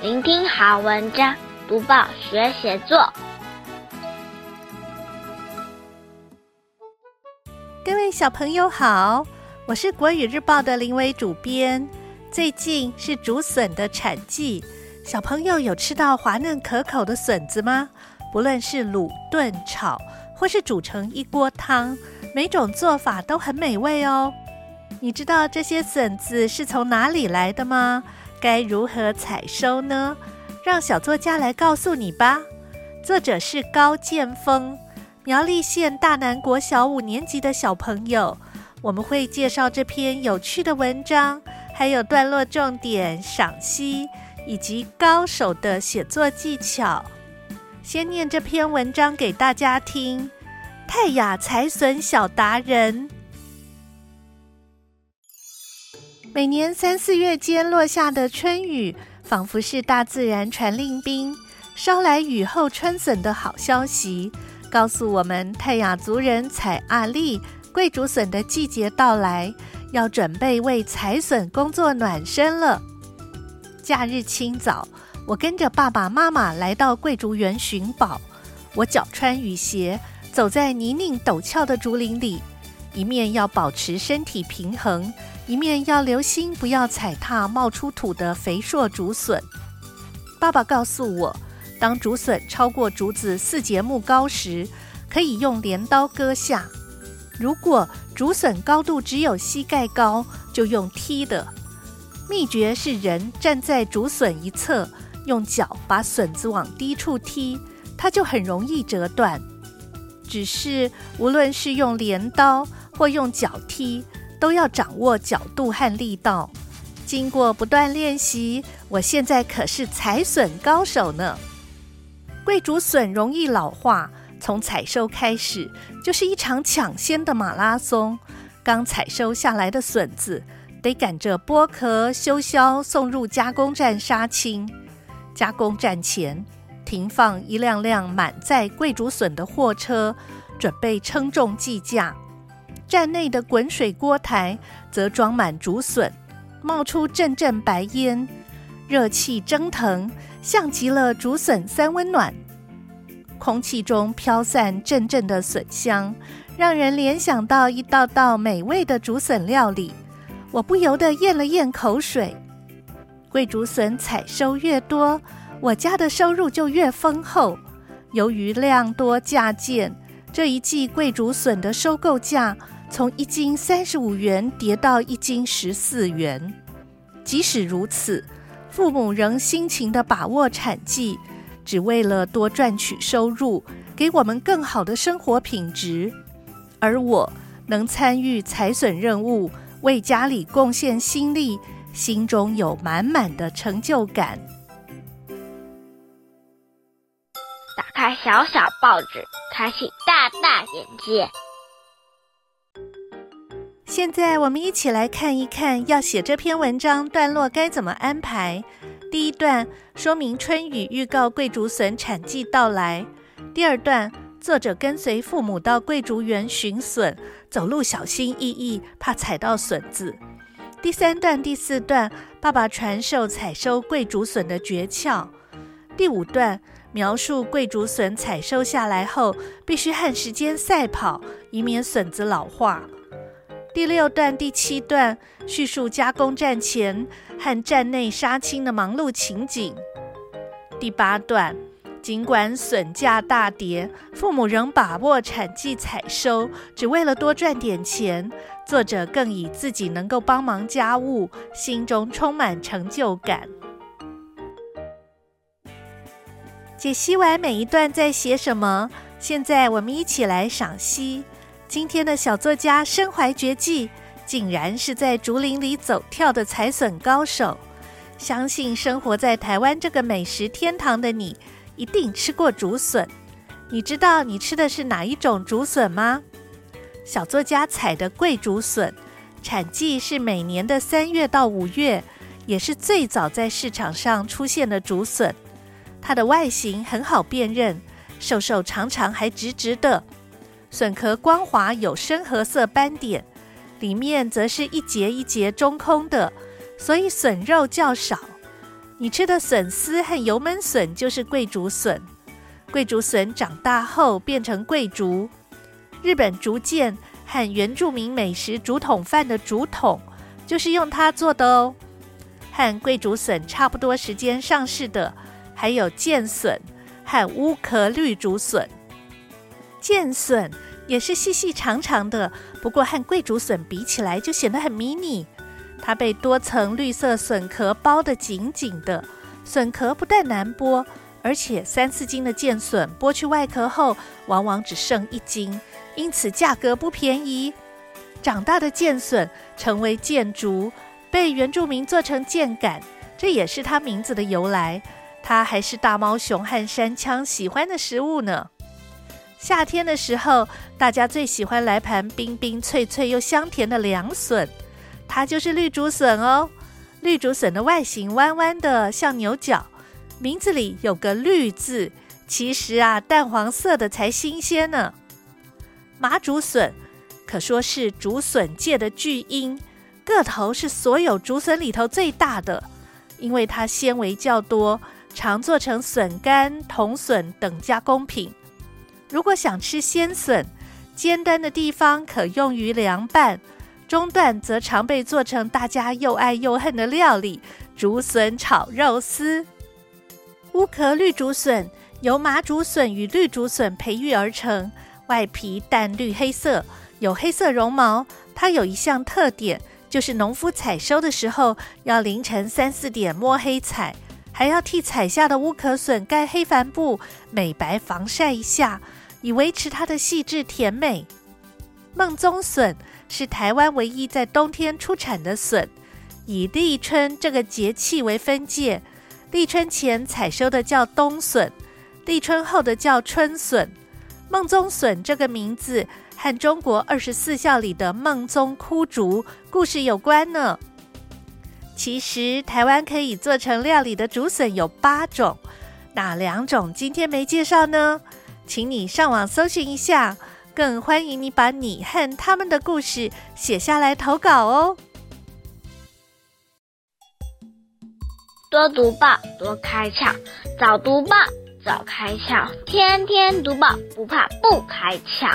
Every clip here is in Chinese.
聆听好文章，读报学写作。各位小朋友好，我是国语日报的林伟主编。最近是竹笋的产季，小朋友有吃到滑嫩可口的笋子吗？不论是卤、炖、炒，或是煮成一锅汤，每种做法都很美味哦。你知道这些笋子是从哪里来的吗？该如何采收呢？让小作家来告诉你吧。作者是高建峰，苗栗县大南国小五年级的小朋友。我们会介绍这篇有趣的文章，还有段落重点、赏析以及高手的写作技巧。先念这篇文章给大家听。泰雅采笋小达人。每年三四月间落下的春雨，仿佛是大自然传令兵，捎来雨后春笋的好消息，告诉我们泰雅族人采阿丽桂竹笋的季节到来，要准备为采笋工作暖身了。假日清早，我跟着爸爸妈妈来到桂竹园寻宝，我脚穿雨鞋，走在泥泞陡峭的竹林里，一面要保持身体平衡。一面要留心，不要踩踏冒出土的肥硕竹笋。爸爸告诉我，当竹笋超过竹子四节木高时，可以用镰刀割下；如果竹笋高度只有膝盖高，就用踢的。秘诀是人站在竹笋一侧，用脚把笋子往低处踢，它就很容易折断。只是无论是用镰刀或用脚踢，都要掌握角度和力道。经过不断练习，我现在可是采笋高手呢。桂竹笋容易老化，从采收开始就是一场抢先的马拉松。刚采收下来的笋子得赶着剥壳、修削，送入加工站杀青。加工站前停放一辆辆满载桂竹笋的货车，准备称重计价。站内的滚水锅台则装满竹笋，冒出阵阵白烟，热气蒸腾，像极了竹笋三温暖。空气中飘散阵阵的笋香，让人联想到一道道美味的竹笋料理。我不由得咽了咽口水。桂竹笋采收越多，我家的收入就越丰厚。由于量多价贱，这一季桂竹笋的收购价。从一斤三十五元跌到一斤十四元，即使如此，父母仍辛勤地把握产季，只为了多赚取收入，给我们更好的生活品质。而我能参与采笋任务，为家里贡献心力，心中有满满的成就感。开小小报纸，开启大大眼界。现在我们一起来看一看，要写这篇文章段落该怎么安排。第一段说明春雨预告桂竹笋产季到来。第二段，作者跟随父母到桂竹园寻笋，走路小心翼翼，怕踩到笋子。第三段、第四段，爸爸传授采收桂竹笋的诀窍。第五段，描述桂竹笋采收下来后，必须和时间赛跑，以免笋子老化。第六段、第七段叙述加工站前和站内杀青的忙碌情景。第八段，尽管笋价大跌，父母仍把握产季采收，只为了多赚点钱。作者更以自己能够帮忙家务，心中充满成就感。解析完每一段在写什么，现在我们一起来赏析。今天的小作家身怀绝技，竟然是在竹林里走跳的采笋高手。相信生活在台湾这个美食天堂的你，一定吃过竹笋。你知道你吃的是哪一种竹笋吗？小作家采的贵竹笋，产季是每年的三月到五月，也是最早在市场上出现的竹笋。它的外形很好辨认，瘦瘦长长还直直的。笋壳光滑，有深褐色斑点，里面则是一节一节中空的，所以笋肉较少。你吃的笋丝和油焖笋就是桂竹笋。桂竹笋长大后变成桂竹。日本竹剑和原住民美食竹筒饭的竹筒就是用它做的哦。和桂竹笋差不多时间上市的，还有剑笋和乌壳绿竹笋。剑笋也是细细长长的，不过和桂竹笋比起来就显得很迷你。它被多层绿色笋壳包得紧紧的，笋壳不但难剥，而且三四斤的剑笋剥去外壳后，往往只剩一斤，因此价格不便宜。长大的剑笋成为剑竹，被原住民做成剑杆，这也是它名字的由来。它还是大猫熊和山羌喜欢的食物呢。夏天的时候，大家最喜欢来盘冰冰脆脆又香甜的凉笋。它就是绿竹笋哦，绿竹笋的外形弯弯的，像牛角，名字里有个“绿”字。其实啊，淡黄色的才新鲜呢。麻竹笋可说是竹笋界的巨婴，个头是所有竹笋里头最大的，因为它纤维较多，常做成笋干、筒笋等加工品。如果想吃鲜笋，尖端的地方可用于凉拌。中段则常被做成大家又爱又恨的料理——竹笋炒肉丝。乌壳绿竹笋由麻竹笋与绿竹笋培育而成，外皮淡绿黑色，有黑色绒毛。它有一项特点，就是农夫采收的时候要凌晨三四点摸黑采，还要替采下的乌壳笋盖黑帆布，美白防晒一下，以维持它的细致甜美。梦中笋。是台湾唯一在冬天出产的笋，以立春这个节气为分界。立春前采收的叫冬笋，立春后的叫春笋。梦中笋这个名字和中国二十四孝里的梦中枯竹故事有关呢。其实台湾可以做成料理的竹笋有八种，哪两种今天没介绍呢？请你上网搜寻一下。更欢迎你把你和他们的故事写下来投稿哦！多读报，多开窍；早读报，早开窍；天天读报，不怕不开窍。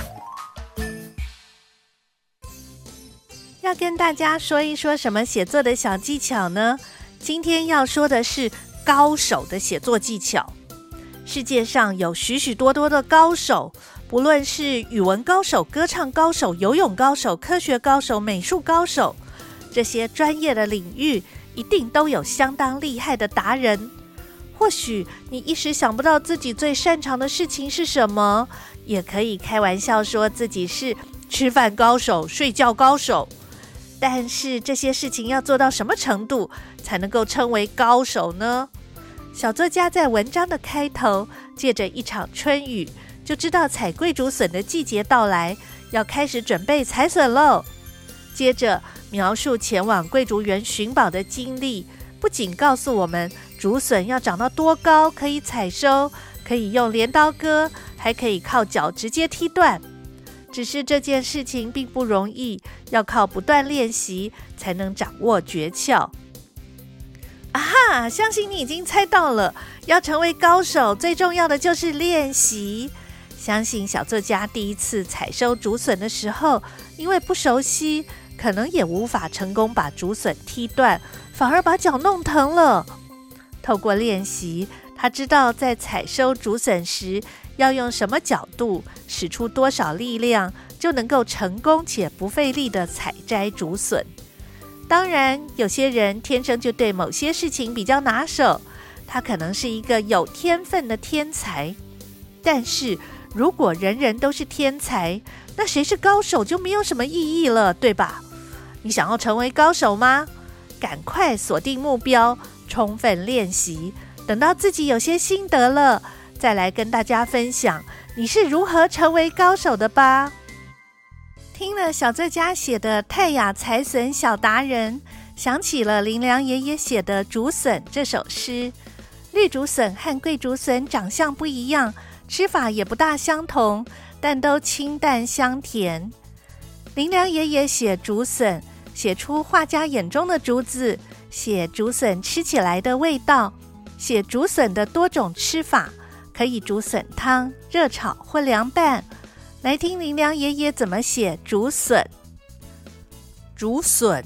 要跟大家说一说什么写作的小技巧呢？今天要说的是高手的写作技巧。世界上有许许多多的高手。不论是语文高手、歌唱高手、游泳高手、科学高手、美术高手，这些专业的领域一定都有相当厉害的达人。或许你一时想不到自己最擅长的事情是什么，也可以开玩笑说自己是吃饭高手、睡觉高手。但是这些事情要做到什么程度才能够称为高手呢？小作家在文章的开头借着一场春雨。就知道采桂竹笋的季节到来，要开始准备采笋喽。接着描述前往桂竹园寻宝的经历，不仅告诉我们竹笋要长到多高可以采收，可以用镰刀割，还可以靠脚直接踢断。只是这件事情并不容易，要靠不断练习才能掌握诀窍。啊哈！相信你已经猜到了，要成为高手，最重要的就是练习。相信小作家第一次采收竹笋的时候，因为不熟悉，可能也无法成功把竹笋踢断，反而把脚弄疼了。透过练习，他知道在采收竹笋时要用什么角度，使出多少力量，就能够成功且不费力地采摘竹笋。当然，有些人天生就对某些事情比较拿手，他可能是一个有天分的天才，但是。如果人人都是天才，那谁是高手就没有什么意义了，对吧？你想要成为高手吗？赶快锁定目标，充分练习，等到自己有些心得了，再来跟大家分享你是如何成为高手的吧。听了小作家写的《泰雅财神小达人》，想起了林良爷爷写的《竹笋》这首诗。绿竹笋和桂竹笋长相不一样。吃法也不大相同，但都清淡香甜。林良爷爷写竹笋，写出画家眼中的竹子，写竹笋吃起来的味道，写竹笋的多种吃法，可以竹笋汤、热炒或凉拌。来听林良爷爷怎么写竹笋。竹笋，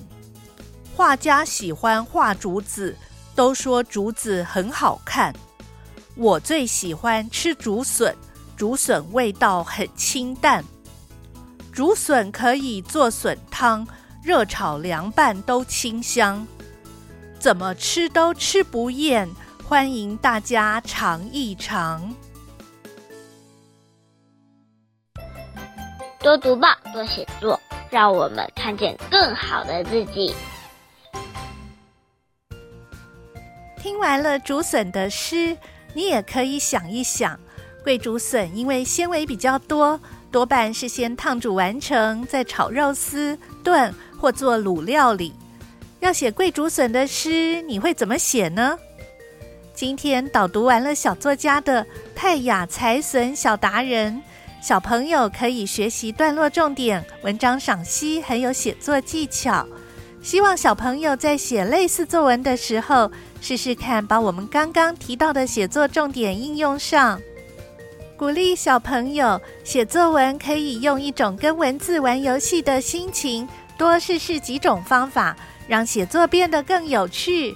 画家喜欢画竹子，都说竹子很好看。我最喜欢吃竹笋，竹笋味道很清淡。竹笋可以做笋汤，热炒凉拌都清香，怎么吃都吃不厌。欢迎大家尝一尝。多读报，多写作，让我们看见更好的自己。听完了竹笋的诗，你也可以想一想，桂竹笋因为纤维比较多。多半是先烫煮完成，再炒肉丝、炖或做卤料理。要写桂竹笋的诗，你会怎么写呢？今天导读完了小作家的《泰雅财神小达人》，小朋友可以学习段落重点、文章赏析，还有写作技巧。希望小朋友在写类似作文的时候，试试看把我们刚刚提到的写作重点应用上。鼓励小朋友写作文，可以用一种跟文字玩游戏的心情，多试试几种方法，让写作变得更有趣。